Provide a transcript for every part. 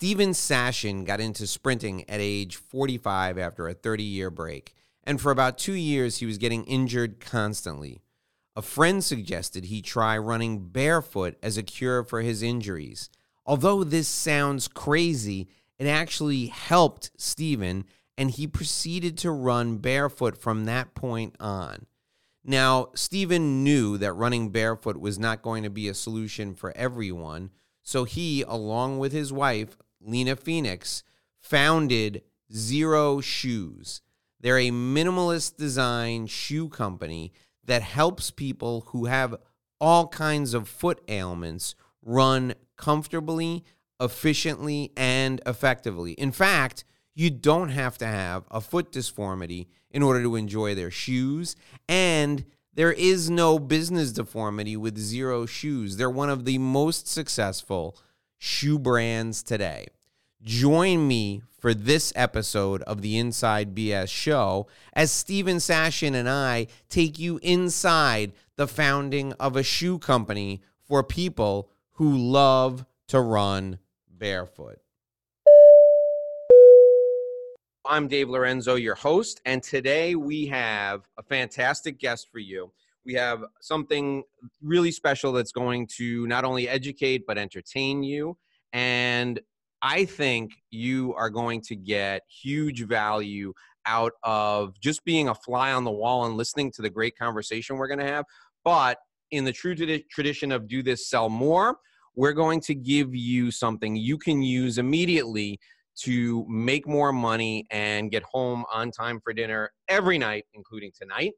Steven Sashen got into sprinting at age 45 after a 30 year break, and for about two years he was getting injured constantly. A friend suggested he try running barefoot as a cure for his injuries. Although this sounds crazy, it actually helped Steven, and he proceeded to run barefoot from that point on. Now, Steven knew that running barefoot was not going to be a solution for everyone, so he, along with his wife, Lena Phoenix, founded Xero Shoes. They're a minimalist design shoe company that helps people who have all kinds of foot ailments run comfortably, efficiently, and effectively. In fact, you don't have to have a foot disformity in order to enjoy their shoes. And there is no business deformity with Xero Shoes. They're one of the most successful shoe brands today. Join me for this episode of the Inside BS show as Steven Sashen and I take you inside the founding of a shoe company for people who love to run barefoot. I'm Dave Lorenzo, your host, and today we have a fantastic guest for you. We have something really special that's going to not only educate but entertain you. And I think you are going to get huge value out of just being a fly on the wall and listening to the great conversation we're going to have. But in the true tradition of do this, sell more, we're going to give you something you can use immediately to make more money and get home on time for dinner every night, including tonight.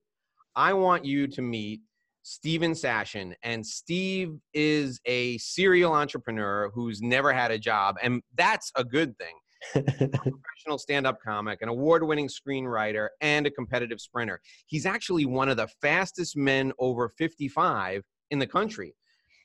I want you to meet Steven Sashen. And Steve is a serial entrepreneur who's never had a job. And that's a good thing. a professional stand up comic, an award winning screenwriter, and a competitive sprinter. He's actually one of the fastest men over 55 in the country.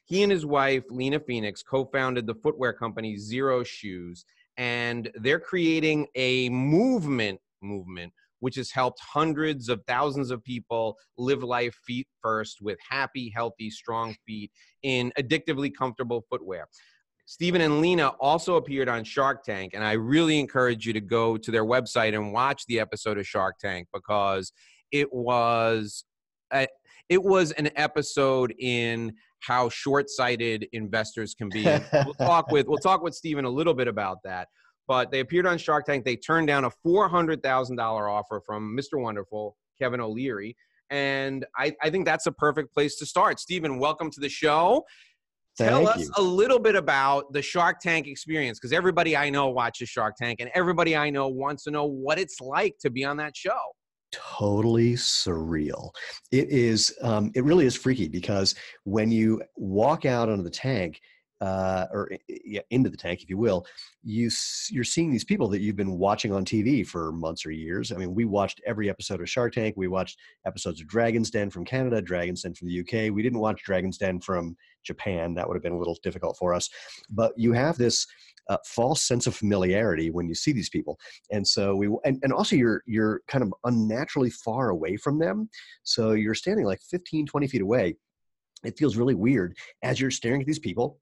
He and his wife, Lena Phoenix, co founded the footwear company Xero Shoes, and they're creating a movement movement which has helped hundreds of thousands of people live life feet first with happy, healthy, strong feet in addictively comfortable footwear. Steven and Lena also appeared on Shark Tank, and I really encourage you to go to their website and watch the episode of Shark Tank because it was a, it was an episode in how short-sighted investors can be. we'll talk with we'll talk with Steven a little bit about that. But they appeared on Shark Tank. They turned down a four hundred thousand dollar offer from Mr. Wonderful, Kevin O'Leary, and I, I think that's a perfect place to start. Steven, welcome to the show. Thank Tell us you. a little bit about the Shark Tank experience because everybody I know watches Shark Tank, and everybody I know wants to know what it's like to be on that show totally surreal. It is. Um, it really is freaky because when you walk out onto the tank, uh, or yeah, into the tank, if you will, you you're seeing these people that you've been watching on TV for months or years. I mean, we watched every episode of Shark Tank. We watched episodes of Dragon's Den from Canada, Dragon's Den from the UK. We didn't watch Dragon's Den from Japan. That would have been a little difficult for us. But you have this uh, false sense of familiarity when you see these people and so we and, and also you're you're kind of unnaturally far away from them so you're standing like 15 20 feet away it feels really weird as you're staring at these people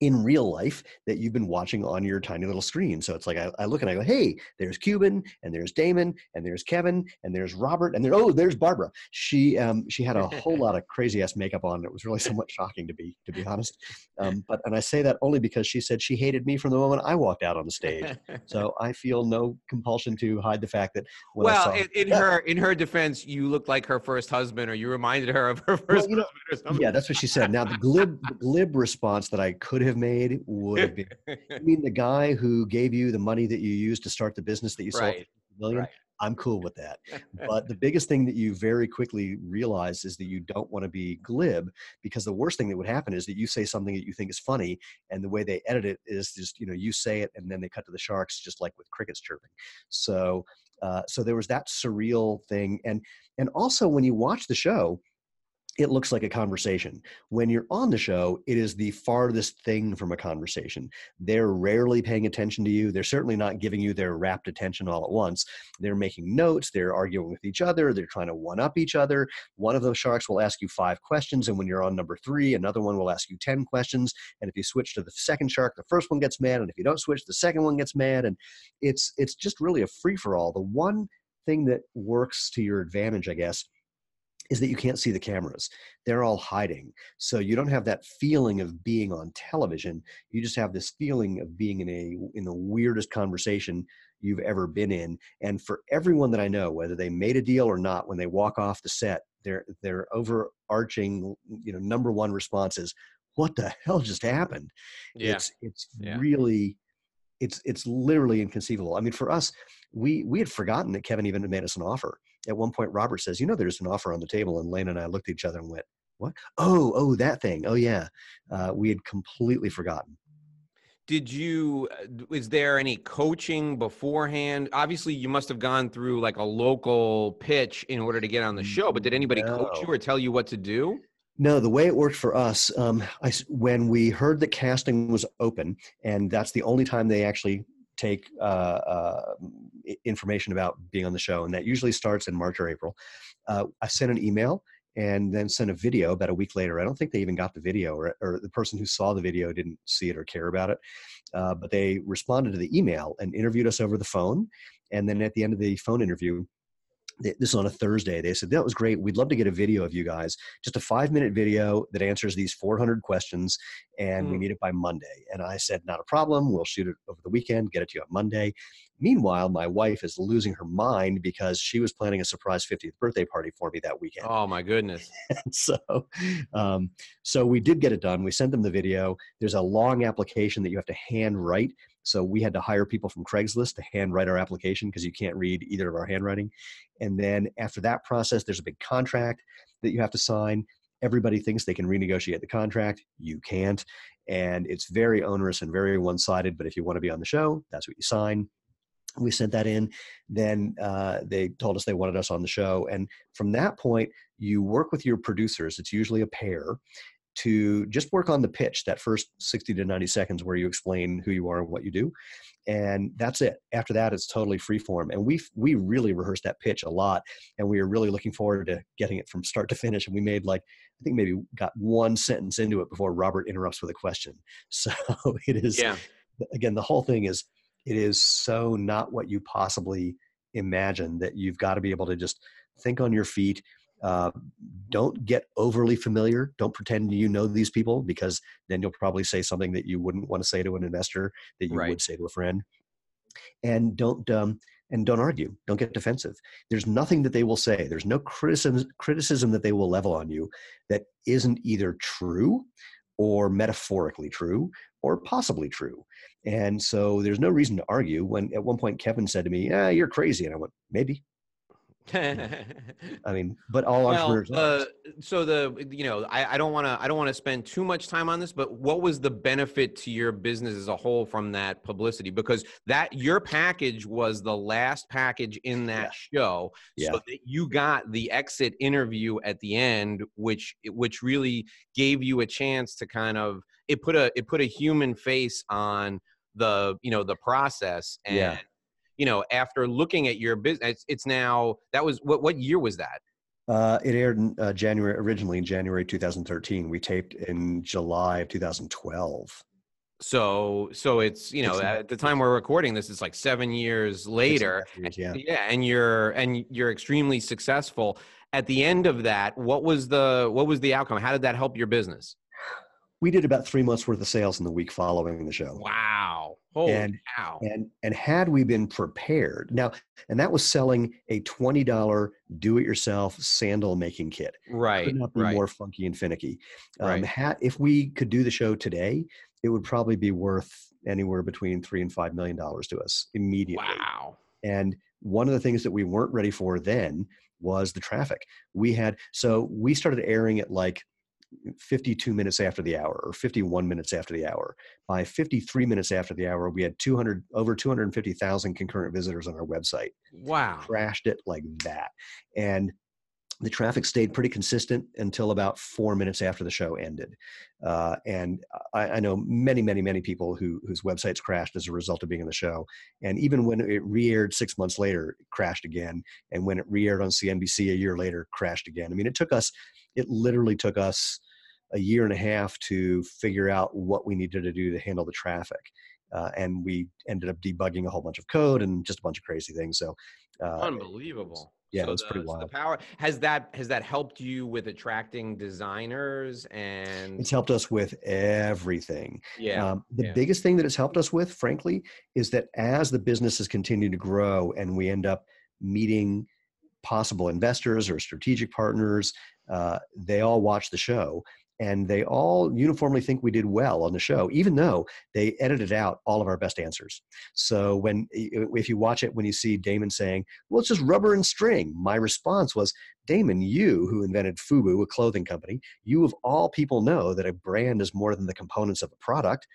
in real life that you've been watching on your tiny little screen. So it's like I, I, look and I go, hey, there's Cuban and there's Daymond and there's Kevin and there's Robert and there oh there's Barbara. She um, she had a whole lot of crazy ass makeup on. It was really somewhat shocking to be to be honest. Um, but and I say that only because she said she hated me from the moment I walked out on the stage. So I feel no compulsion to hide the fact that well, saw, in, in her in her defense, you looked like her first husband, or you reminded her of her first well, you know, Yeah, that's what she said. Now the glib the glib response that I could have have made would have been. I mean, the guy who gave you the money that you used to start the business that you sold right. million. Right. I'm cool with that. but the biggest thing that you very quickly realize is that you don't want to be glib because the worst thing that would happen is that you say something that you think is funny and the way they edit it is just, you know, you say it and then they cut to the sharks just like with crickets chirping. So, uh, so there was that surreal thing. And, and also when you watch the show, it looks like a conversation. When you're on the show, it is the farthest thing from a conversation. They're rarely paying attention to you. They're certainly not giving you their rapt attention all at once. They're making notes, they're arguing with each other, they're trying to one up each other. One of those sharks will ask you five questions, and when you're on number three, another one will ask you 10 questions. And if you switch to the second shark, the first one gets mad, and if you don't switch, the second one gets mad. And it's it's just really a free for all. The one thing that works to your advantage, I guess, is that you can't see the cameras. They're all hiding. So you don't have that feeling of being on television. You just have this feeling of being in a in the weirdest conversation you've ever been in. And for everyone that I know, whether they made a deal or not, when they walk off the set, their their overarching, you know, number one response is, "What the hell just happened?" Yeah. It's it's Yeah. really it's it's literally inconceivable. I mean, for us, we we had forgotten that Kevin even made us an offer. At one point, Robert says, "You know, there's an offer on the table," and Lane and I looked at each other and went, "What? Oh, oh, that thing. Oh, yeah." Uh, we had completely forgotten. Did you, uh, is there any coaching beforehand? Obviously, you must have gone through like a local pitch in order to get on the show, but did anybody coach you or tell you what to do? No, the way it worked for us, um, I when we heard that casting was open, and that's the only time they actually take uh, uh, information about being on the show, and that usually starts in March or April. Uh, I sent an email and then sent a video about a week later. I don't think they even got the video, or, or the person who saw the video didn't see it or care about it. Uh, but they responded to the email and interviewed us over the phone. And then at the end of the phone interview, this is on a Thursday. They said that was great. We'd love to get a video of you guys, just a five minute video that answers these 400 questions, and we Hmm. need it by Monday. And I said, not a problem. We'll shoot it over the weekend, get it to you on Monday. Meanwhile, my wife is losing her mind because she was planning a surprise 50th birthday party for me that weekend. Oh my goodness. so, um, so we did get it done. We sent them the video. There's a long application that you have to hand write. So we had to hire people from Craigslist to handwrite our application because you can't read either of our handwriting. And then after that process, there's a big contract that you have to sign. Everybody thinks they can renegotiate the contract. You can't. And it's very onerous and very one sided. But if you want to be on the show, that's what you sign. We sent that in. Then uh, they told us they wanted us on the show. And from that point, you work with your producers. It's usually a pair to just work on the pitch that first 60 to 90 seconds where you explain who you are and what you do. And that's it. After that it's totally free form and we we really rehearsed that pitch a lot and we were really looking forward to getting it from start to finish. And we made like i think maybe got one sentence into it before robert interrupts with a question. So it is Yeah. again the whole thing is it is so not what you possibly imagine that you've got to be able to just think on your feet uh, don't get overly familiar don't pretend you know these people because then you'll probably say something that you wouldn't want to say to an investor that you Right. would say to a friend. And don't um, and don't argue don't get defensive. There's nothing that they will say there's no criticism criticism that they will level on you that isn't either true or metaphorically true or possibly true. And so there's no reason to argue when at one point kevin said to me yeah you're crazy and i went maybe i mean but all well, entrepreneurs uh, so the you know I, I don't want to I don't want to spend too much time on this, but what was the benefit to your business as a whole from that publicity? Because that your package was the last package in that show, Yeah. so that you got the exit interview at the end, which which really gave you a chance to kind of it put a it put a human face on the you know the process and Yeah. You know after looking at your business it's, it's now that was what what year was that Uh, it aired in uh, January, originally in January 2013. We taped in July of 2012. so so it's you know Six and a half at the time we're recording this it's like seven years Six and a later years, yeah. yeah and you're and you're extremely successful at the end of that what was the what was the outcome how did that help your business We did about three months worth of sales in the week following the show. wow holy And- cow And and had we been prepared now, and that was selling a twenty dollar do-it-yourself sandal making kit. right Could not be right more funky and finicky. Um, Right. had, if we could do the show today, it would probably be worth anywhere between three and five million dollars to us immediately. wow And one of the things that we weren't ready for then was the traffic. We had so we started airing at like 52 minutes after the hour or 51 minutes after the hour. By 53 minutes after the hour, we had 200 over 250,000 concurrent visitors on our website. wow Crashed it like that. And the traffic stayed pretty consistent until about four minutes after the show ended. Uh, and I, I, know many, many, many people who whose websites crashed as a result of being in the show. And even when it re-aired six months later, it crashed again. And when it re-aired on CNBC a year later, crashed again. I mean, it took us, it literally took us a year and a half to figure out what we needed to do to handle the traffic. Uh, and we ended up debugging a whole bunch of code and just a bunch of crazy things. So, uh, unbelievable yeah, so it's pretty wild. The power has that has that helped you with attracting designers and it's helped us with everything. Yeah. Um, the yeah. biggest thing that it's helped us with, frankly, is that as the business has continued to grow and we end up meeting possible investors or strategic partners, uh, they all watch the show and they all uniformly think we did well on the show even though they edited out all of our best answers. So when if you watch it when you see Daymond saying well it's just rubber and string my response was Daymond you who invented fubu a clothing company you of all people know that a brand is more than the components of a product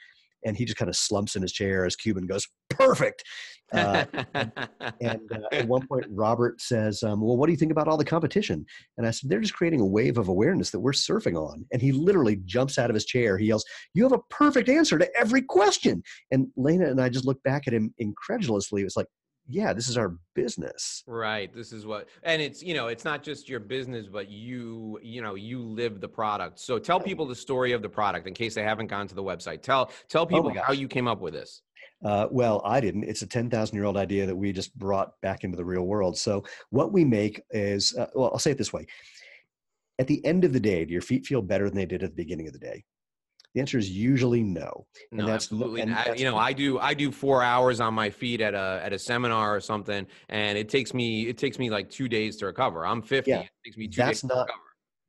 and he just kind of slumps in his chair as Cuban goes, "Perfect." Uh, and, and uh, at one point, Robert says, um, "Well, what do you think about all the competition?" And I said, "They're just creating a wave of awareness that we're surfing on." And he literally jumps out of his chair. He yells, "You have a perfect answer to every question!" And Lena and I just looked back at him incredulously. It was like, yeah this is our business right this is what and it's you know it's not just your business but you you know you live the product so tell people the story of the product in case they haven't gone to the website tell tell oh people oh how you came up with this uh, well, I didn't. It's a 10,000 year old idea that we just brought back into the real world. So, what we make is, uh, well, I'll say it this way. At the end of the day, do your feet feel better than they did at the beginning of the day? The answer is usually no. And no, that's, absolutely. And I, you know, I do I do four hours on my feet at a at a seminar or something, and it takes me it takes me like two days to recover. I'm 50. Yeah, it takes me two that's days not, to recover.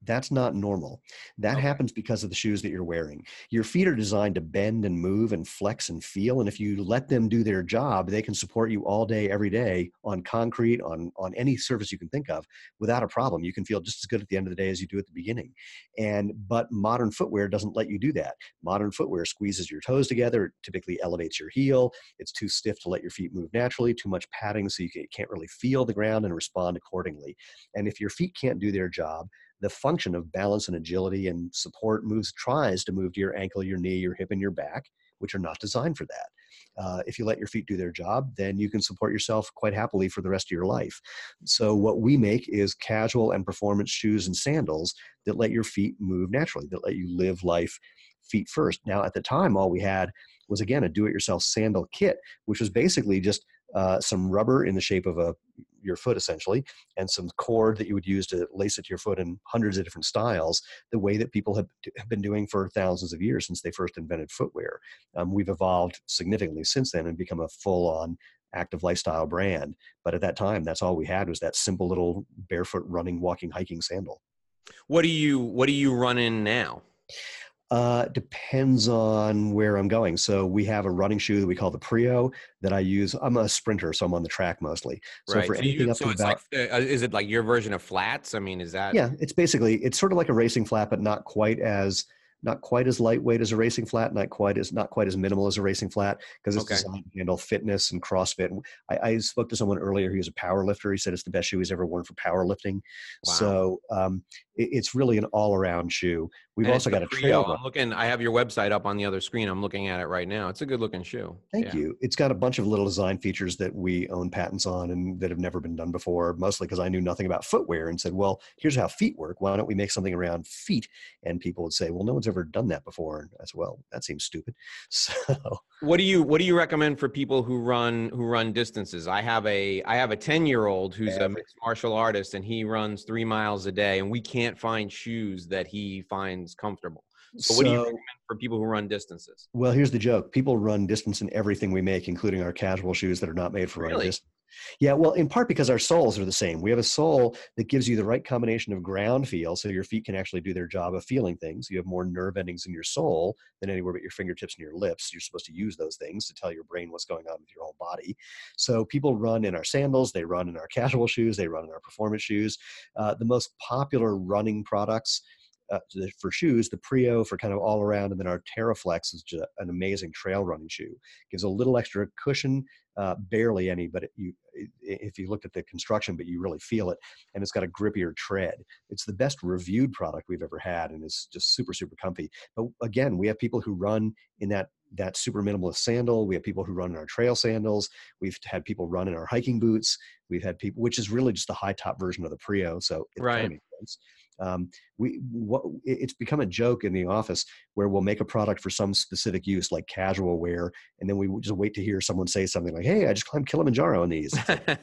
That's not normal. That okay. happens because of the shoes that you're wearing. Your feet are designed to bend and move and flex and feel. And if you let them do their job, they can support you all day, every day on concrete, on, on any surface you can think of without a problem. You can feel just as good at the end of the day as you do at the beginning. And but modern footwear doesn't let you do that. Modern footwear squeezes your toes together, it typically elevates your heel. It's too stiff to let your feet move naturally, too much padding so you can't really feel the ground and respond accordingly. And if your feet can't do their job, the function of balance and agility and support moves tries to move to your ankle, your knee, your hip, and your back, which are not designed for that. Uh, if you let your feet do their job, then you can support yourself quite happily for the rest of your life. So, what we make is casual and performance shoes and sandals that let your feet move naturally, that let you live life feet first. Now, at the time, all we had was again a do it yourself sandal kit, which was basically just uh, some rubber in the shape of a your foot essentially, and some cord that you would use to lace it to your foot in hundreds of different styles, the way that people have, have been doing for thousands of years since they first invented footwear. Um, we've evolved significantly since then and become a full on active lifestyle brand. But at that time, that's all we had was that simple little barefoot running, walking, hiking sandal. What do you What do you run in now? Uh, depends on where I'm going. So we have a running shoe that we call the Prio that I use. I'm a sprinter, so I'm on the track mostly. So right. for so anything you, up so to about, like, uh, is it like your version of flats? I mean, is that? Yeah, it's basically it's sort of like a racing flat, but not quite as not quite as lightweight as a racing flat, not quite as not quite as minimal as a racing flat because it's okay. designed to handle fitness and CrossFit. I, I, spoke to someone earlier who was a power lifter. He said it's the best shoe he's ever worn for powerlifting. Wow. So um, it's really an all around shoe. We've and also got a trail. I'm looking. I have your website up on the other screen. I'm looking at it right now. It's a good looking shoe. Thank yeah. you. It's got a bunch of little design features that we own patents on and that have never been done before. Mostly because I knew nothing about footwear and said, "Well, here's how feet work. Why don't we make something around feet?" And people would say, "Well, no one's ever done that before." And I said, "Well, that seems stupid." So, what do you what do you recommend for people who run who run distances? I have a I have a ten year old who's a mixed martial artist and he runs three miles a day, and we can't find shoes that he finds comfortable. So, what do you recommend for people who run distances? Well, here's the joke: people run distance in everything we make, including our casual shoes that are not made for really? running distance. Yeah, well, in part because our soles are the same. We have a sole that gives you the right combination of ground feel, so your feet can actually do their job of feeling things. You have more nerve endings in your sole than anywhere but your fingertips and your lips. You're supposed to use those things to tell your brain what's going on with your whole body. So people run in our sandals, they run in our casual shoes, they run in our performance shoes. Uh, the most popular running products uh, for shoes, the Prio for kind of all around, and then our TerraFlex is just an amazing trail running shoe. Gives a little extra cushion, uh, barely any, but it, you if you look at the construction, but you really feel it, and it's got a grippier tread. It's the best reviewed product we've ever had, and it's just super super comfy. But again, we have people who run in that that super minimalist sandal. We have people who run in our trail sandals. We've had people run in our hiking boots. We've had people, which is really just the high top version of the Prio. So right. kind of makes sense. Um, we what, it's become a joke in the office where we'll make a product for some specific use, like casual wear, and then we just wait to hear someone say something like, "Hey, I just climbed Kilimanjaro on these." Like,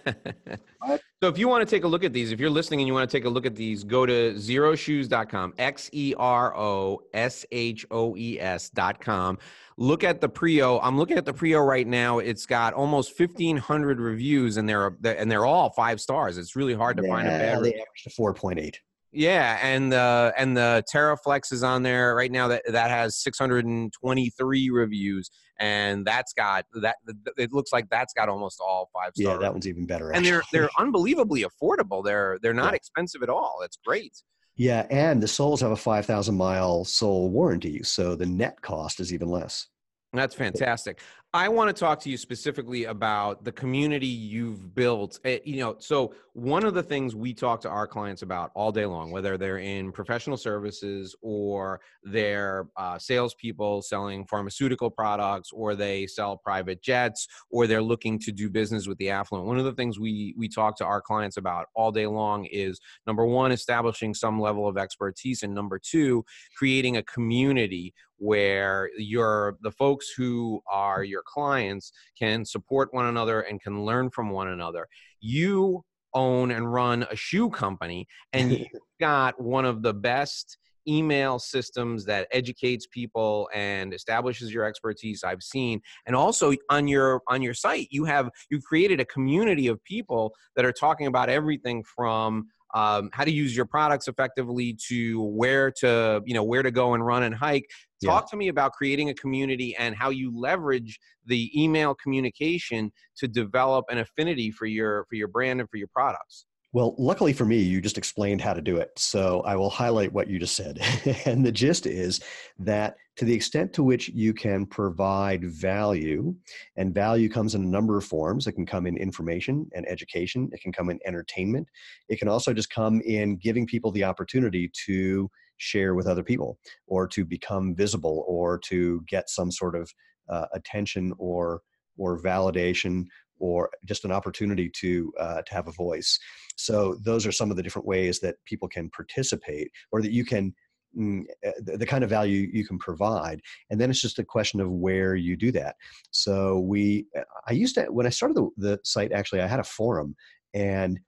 so if you want to take a look at these, if you're listening and you want to take a look at these, go to xeroshoes.com, X E R O S H O E S.com. Look at the Prio. I'm looking at the Prio right now. It's got almost 1,500 reviews, and they're and they're all five stars. It's really hard to yeah, find a bad. They averaged a 4.8. Yeah, and the and the TerraFlex is on there right now. That that has 623 reviews, and that's got that. It looks like that's got almost all five stars. Yeah, that one's even better. And they're they're unbelievably affordable. They're they're not Yeah. expensive at all. It's great. Yeah, and the soles have a 5,000 mile sole warranty, so the net cost is even less. That's fantastic. I want to talk to you specifically about the community you've built. Eh, You know, so one of the things we talk to our clients about all day long, whether they're in professional services or they're uh, salespeople selling pharmaceutical products, or they sell private jets, or they're looking to do business with the affluent. One of the things we we talk to our clients about all day long is number one, establishing some level of expertise, and number two, creating a community where your the folks who are your clients can support one another and can learn from one another. You own and run a shoe company and you've got one of the best email systems that educates people and establishes your expertise I've seen and also on your on your site you have you've created a community of people that are talking about everything from um, how to use your products effectively to where to you know where to go and run and hike Yeah. talk to me about creating a community and how you leverage the email communication to develop an affinity for your for your brand and for your products Well, luckily for me, you just explained how to do it. So I will highlight what you just said. and the gist is that to the extent to which you can provide value, and value comes in a number of forms, it can come in information and education, it can come in entertainment, it can also just come in giving people the opportunity to share with other people or to become visible or to get some sort of uh, attention or or validation or just an opportunity to uh, to have a voice. So those are some of the different ways that people can participate, or that you can mm, uh, the, kind of value you can provide. And then it's just a question of where you do that. So we, I used to when I started the, the site. Actually, I had a forum, and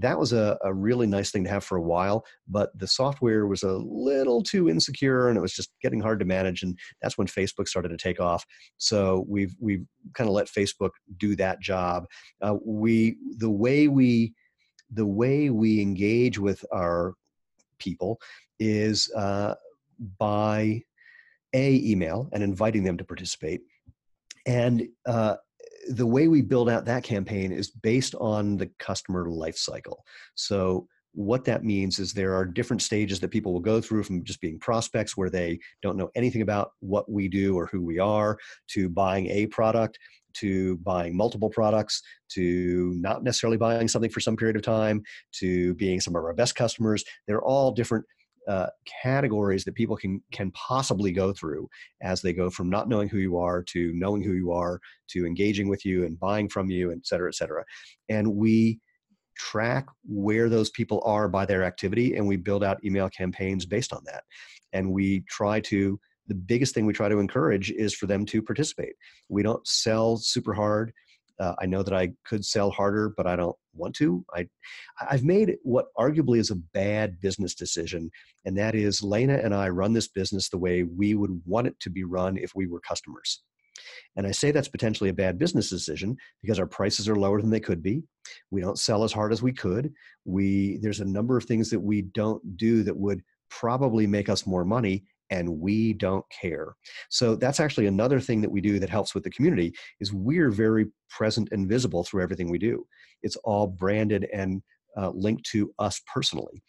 that was a, a really nice thing to have for a while. But the software was a little too insecure, and it was just getting hard to manage. And that's when Facebook started to take off. So we've we've kind of let Facebook do that job. Uh, we the way we the way we engage with our people is uh, by a email and inviting them to participate and uh, the way we build out that campaign is based on the customer life cycle. So what that means is there are different stages that people will go through from just being prospects where they don't know anything about what we do or who we are to buying a product to buying multiple products to not necessarily buying something for some period of time to being some of our best customers. They're all different uh, categories that people can can possibly go through as they go from not knowing who you are to knowing who you are to engaging with you and buying from you et cetera et cetera. And we track where those people are by their activity and we build out email campaigns based on that. And we try to the biggest thing we try to encourage is for them to participate. We don't sell super hard uh, i know that i could sell harder but i don't want to. I i've made what arguably is a bad business decision and that is lena and i run this business the way we would want it to be run if we were customers. And i say that's potentially a bad business decision because our prices are lower than they could be. We don't sell as hard as we could. We there's a number of things that we don't do that would probably make us more money and we don't care. So that's actually another thing that we do that helps with the community is we're very present and visible through everything we do. It's all branded and uh, linked to us personally.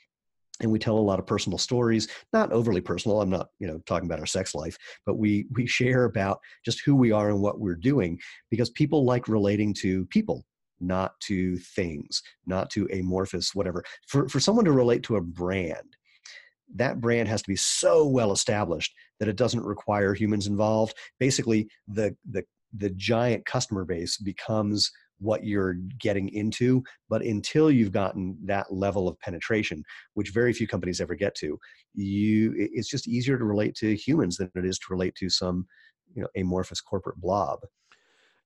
And we tell a lot of personal stories not overly personal i'm not you know talking about our sex life but we we share about just who we are and what we're doing because people like relating to people not to things not to amorphous whatever. For for someone to relate to a brand that brand has to be so well established that it doesn't require humans involved basically the the the giant customer base becomes what you're getting into. But until you've gotten that level of penetration, which very few companies ever get to, you it's just easier to relate to humans than it is to relate to some you know amorphous corporate blob.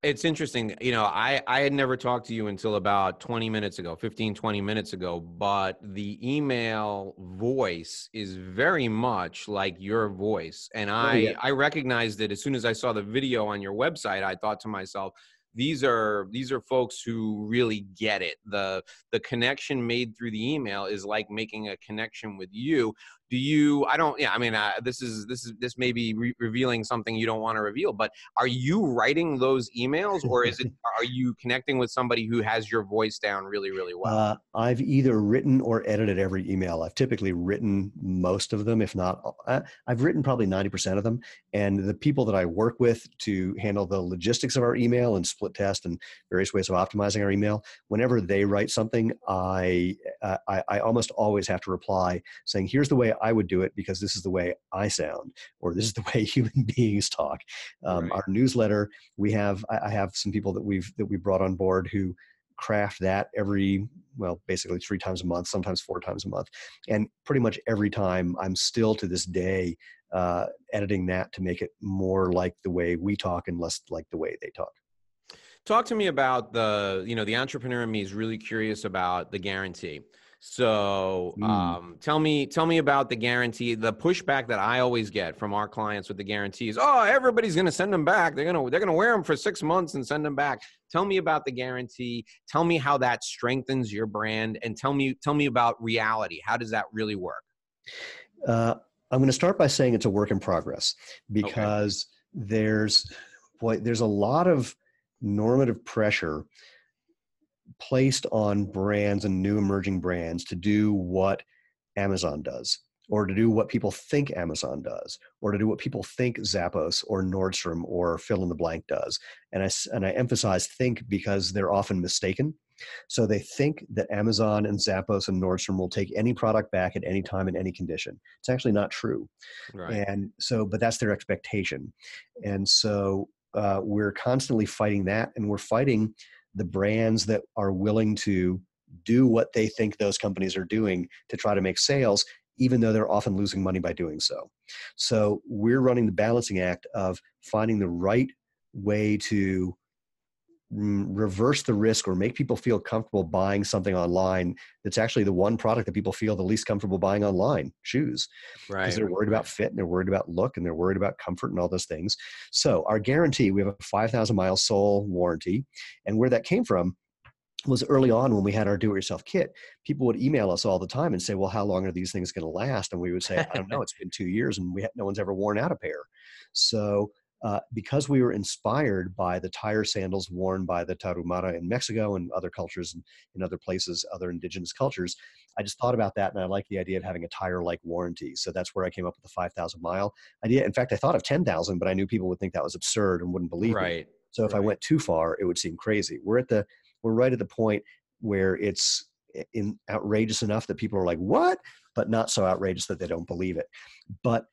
It's interesting. You know, I, I had never talked to you until about 20 minutes ago, 15, 20 minutes ago, but the email voice is very much like your voice. And oh, I, oh, yeah. I recognized it as soon as I saw the video on your website. I thought to myself, these are these are folks who really get it the the connection made through the email is like making a connection with you do you i don't yeah i mean uh, this is this is this may be re- revealing something you don't want to reveal but are you writing those emails or is it are you connecting with somebody who has your voice down really really well? Uh, i've either written or edited every email. I've typically written most of them if not uh, i've written probably 90% of them and the people that i work with to handle the logistics of our email and split test and various ways of optimizing our email whenever they write something i uh, I, I almost always have to reply saying here's the way I would do it because this is the way I sound, or this is the way human beings talk. Um, right. Our newsletter, we have I have some people that we've that we brought on board who craft that every well basically three times a month sometimes four times a month and pretty much every time i'm still to this day uh, editing that to make it more like the way we talk and less like the way they talk talk to me about the you know the entrepreneur in me is really curious about the guarantee so mm. um, tell me, tell me about the guarantee. The pushback that I always get from our clients with the guarantees. Oh, everybody's going to send them back. They're going to they're going to wear them for six months and send them back. Tell me about the guarantee. Tell me how that strengthens your brand, and tell me tell me about reality. How does that really work? Uh, I'm going to start by saying it's a work in progress because okay. there's boy, there's a lot of normative pressure placed on brands and new emerging brands to do what Amazon does, or to do what people think Amazon does, or to do what people think Zappos or Nordstrom or fill in the blank does. And I, and I emphasize think because they're often mistaken. So they think that Amazon and Zappos and Nordstrom will take any product back at any time in any condition. It's actually not true. Right. And so, but that's their expectation. And so uh, we're constantly fighting that, and we're fighting the brands that are willing to do what they think those companies are doing to try to make sales even though they're often losing money by doing so. So we're running the balancing act of finding the right way to reverse the risk or make people feel comfortable buying something online that's actually the one product that people feel the least comfortable buying online shoes right. because they're worried about fit and they're worried about look and they're worried about comfort and all those things. So our guarantee we have a 5000 mile sole warranty and where that came from was early on when we had our do-it-yourself kit people would email us all the time and say well how long are these things going to last? And we would say i don't know it's been two years and we ha- no one's ever worn out a pair. So uh, because we were inspired by the tire sandals worn by the Tarahumara in Mexico and other cultures and in other places, other indigenous cultures, I just thought about that and I like the idea of having a tire like warranty. So that's where I came up with the 5,000 mile idea. In fact, I thought of 10,000, but I knew people would think that was absurd and wouldn't believe right. it. So if right. I went too far, it would seem crazy. We're at the, we're right at the point where it's in outrageous enough that people are like, what? But not so outrageous that they don't believe it. But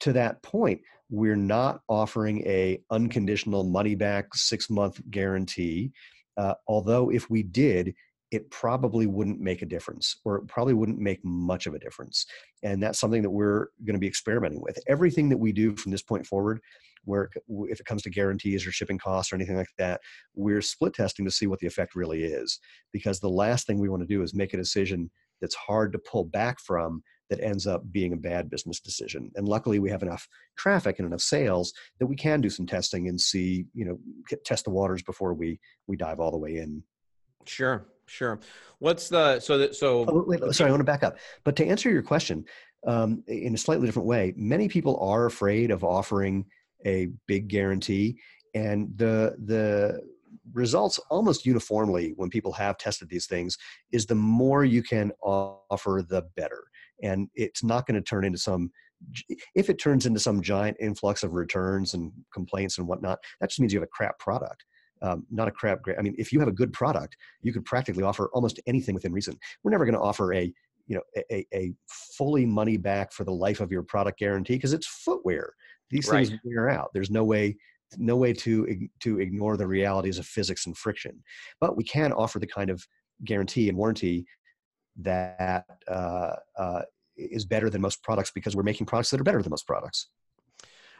to that point, we're not offering a unconditional money back six month guarantee. Uh, although if we did, it probably wouldn't make a difference or it probably wouldn't make much of a difference. And that's something that we're going to be experimenting with. Everything that we do from this point forward, where if it comes to guarantees or shipping costs or anything like that, we're split testing to see what the effect really is. Because the last thing we want to do is make a decision that's hard to pull back from that ends up being a bad business decision. And luckily, we have enough traffic and enough sales that we can do some testing and see, you know, test the waters before we we dive all the way in. Sure, sure. What's the so that so? Oh, wait, sorry, I want to back up. But to answer your question um, in a slightly different way, many people are afraid of offering a big guarantee, and the the results almost uniformly when people have tested these things is the more you can offer the better and it's not going to turn into some if it turns into some giant influx of returns and complaints and whatnot that just means you have a crap product um, not a crap i mean if you have a good product you could practically offer almost anything within reason. We're never going to offer a you know a, a fully money back for the life of your product guarantee because it's footwear. These things right. wear out. There's no way no way to to ignore the realities of physics and friction. But we can offer the kind of guarantee and warranty that uh, uh, is better than most products because we're making products that are better than most products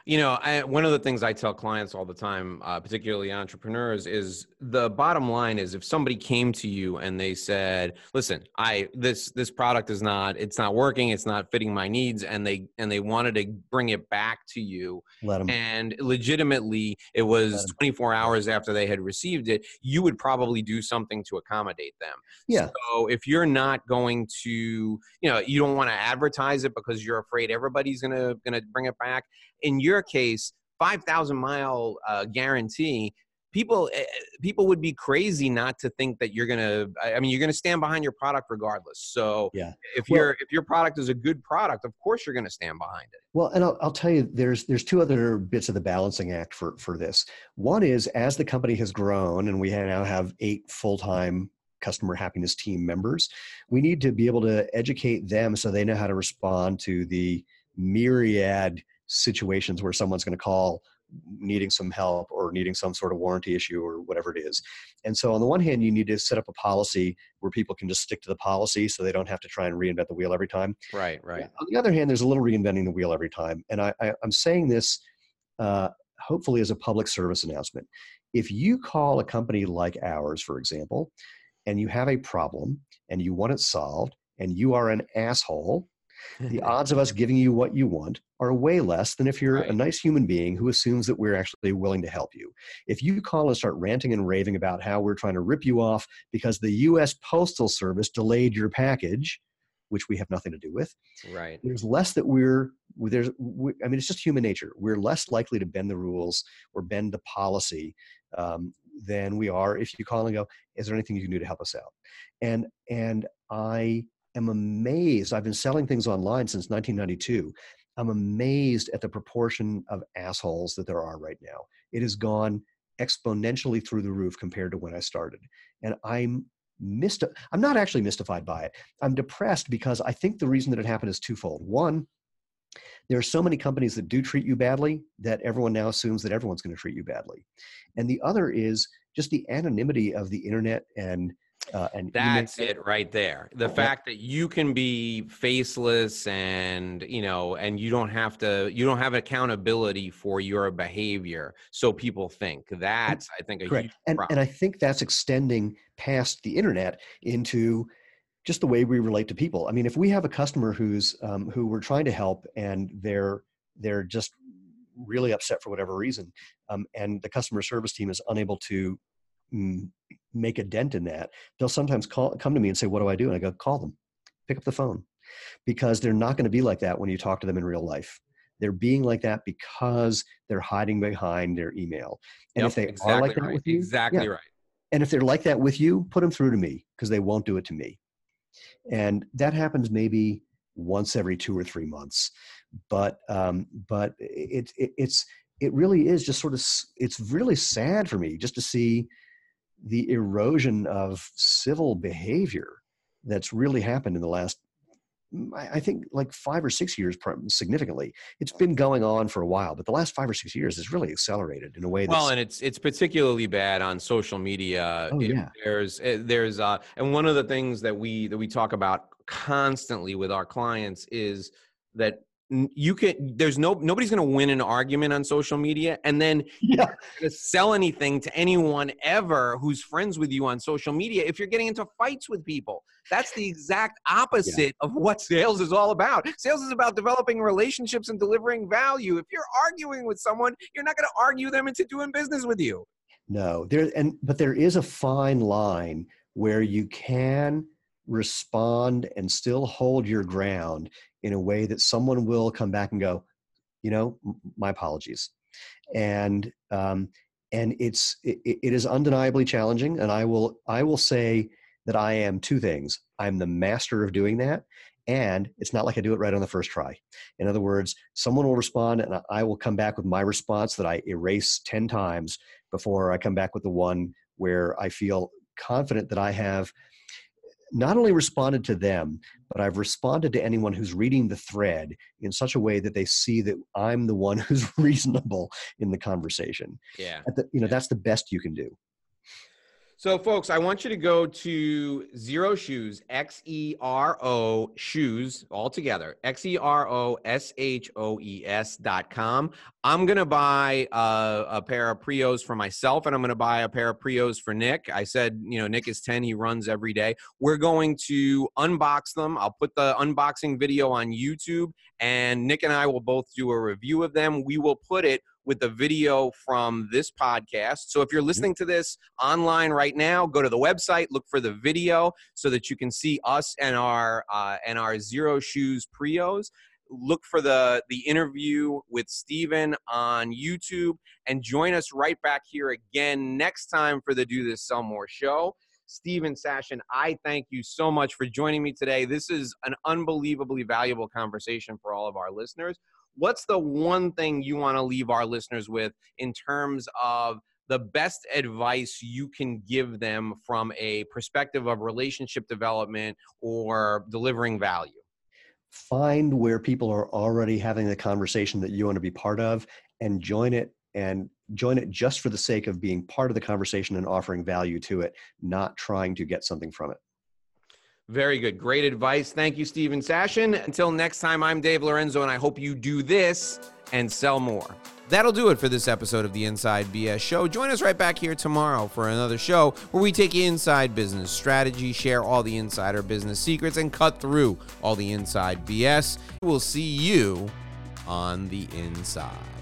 you know, I, one of the things I tell clients all the time, uh, particularly entrepreneurs, is the bottom line is if somebody came to you and they said, "Listen, I this this product is not it's not working, it's not fitting my needs," and they and they wanted to bring it back to you, Let them. and legitimately it was 24 hours after they had received it, you would probably do something to accommodate them. Yeah. So if you're not going to, you know, you don't want to advertise it because you're afraid everybody's gonna gonna bring it back in your case, 5,000 mile uh, guarantee, people eh, people would be crazy not to think that you're gonna i mean you're gonna stand behind your product regardless. So yeah. if well, your if your product is a good product of course you're gonna stand behind it. Well and I'll, I'll tell you there's there's two other bits of the balancing act for for this. One is as the company has grown and we now have eight full-time customer happiness team members we need to be able to educate them so they know how to respond to the myriad situations where someone's going to call needing some help or needing some sort of warranty issue or whatever it is. And so on the one hand, you need to set up a policy where people can just stick to the policy so they don't have to try and reinvent the wheel every time. Right, right. On the other hand, there's a little reinventing the wheel every time. And I, I, am saying this uh, hopefully as a public service announcement. If you call a company like ours, for example, and you have a problem and you want it solved and you are an asshole, the odds of us giving you what you want are way less than if you're right. a nice human being who assumes that we're actually willing to help you. If you call and start ranting and raving about how we're trying to rip you off because the US Postal Service delayed your package, which we have nothing to do with. Right. There's less that we're there's we, I mean it's just human nature. We're less likely to bend the rules or bend the policy um, than we are if you call and go, "Is there anything you can do to help us out?" And and I am amazed. I've been selling things online since 1992. I'm amazed at the proportion of assholes that there are right now. It has gone exponentially through the roof compared to when I started. And I'm mysti- I'm not actually mystified by it. I'm depressed because I think the reason that it happened is twofold. One, there are so many companies that do treat you badly that everyone now assumes that everyone's going to treat you badly. And the other is just the anonymity of the internet and uh, and that's it right there. The fact that you can be faceless and you know, and you don't have to, you don't have accountability for your behavior, so people think that's, I think, a Correct. huge and, problem. And I think that's extending past the internet into just the way we relate to people. I mean, if we have a customer who's um, who we're trying to help and they're they're just really upset for whatever reason, um, and the customer service team is unable to make a dent in that, they'll sometimes call, come to me and say, What do I do? And I go, Call them, pick up the phone. Because they're not going to be like that when you talk to them in real life. They're being like that because they're hiding behind their email. And yep, if they exactly are like that right. with you, exactly yeah. right. And if they're like that with you, put them through to me because they won't do it to me. And that happens maybe once every two or three months. But um, but it, it it's it really is just sort of it's really sad for me just to see the erosion of civil behavior that's really happened in the last mm, I think like five or six years significantly. It's been going on for a while, but the last five or six years has really accelerated in a way. That's, well, and it's it's particularly bad on social media. Oh, yeah. There's eh, there's uh, and one of the things that we that we talk about constantly with our clients is that you can there's no nobody's going to win an argument on social media and then yeah. to sell anything to anyone ever who's friends with you on social media if you're getting into fights with people that's the exact opposite yeah. of what sales is all about sales is about developing relationships and delivering value if you're arguing with someone you're not going to argue them into doing business with you no there and but there is a fine line where you can respond and still hold your ground in a way that someone will come back and go, you know, my apologies. And um, and it's it, it is undeniably challenging. And I will I will say that I am two things. I'm the master of doing that, and it's not like I do it right on the first try. In other words, someone will respond and I will come back with my response that I erase 10 times before I come back with the one where I feel confident that I have not only responded to them, but I've responded to anyone who's reading the thread in such a way that they see that I'm the one who's reasonable in the conversation. Yeah. The, you know, that's the best you can do. So, folks, I want you to go to Xero Shoes, X E R O Shoes, all together, X E R O S H O E S dot com. I'm going to buy a, a, pair of Prios for myself, and I'm going to buy a pair of Prios for Nick. I said, you know, Nick is 10, he runs every day. We're going to unbox them. I'll put the unboxing video on YouTube, and Nick and I will both do a review of them. We will put it with the video from this podcast. So if you're listening to this online right now, go to the website, look for the video so that you can see us and our uh, and our Xero Shoes Prios. Look for the the interview with Steven on YouTube and join us right back here again next time for the Do This Sell More show. Steven Sashen, I thank you so much for joining me today. This is an unbelievably valuable conversation for all of our listeners what's the one thing you want to leave our listeners with in terms of the best advice you can give them from a perspective of relationship development or delivering value? Find where people are already having the conversation that you want to be part of and join it and join it just for the sake of being part of the conversation and offering value to it, not trying to get something from it. Very good. Great advice. Thank you, Steven Sashen. Until next time, I'm Dave Lorenzo, and I hope you do this and sell more. That'll do it for this episode of the Inside BS Show. Join us right back here tomorrow for another show where we take inside business strategy, share all the insider business secrets, and cut through all the inside BS. We'll see you on the inside.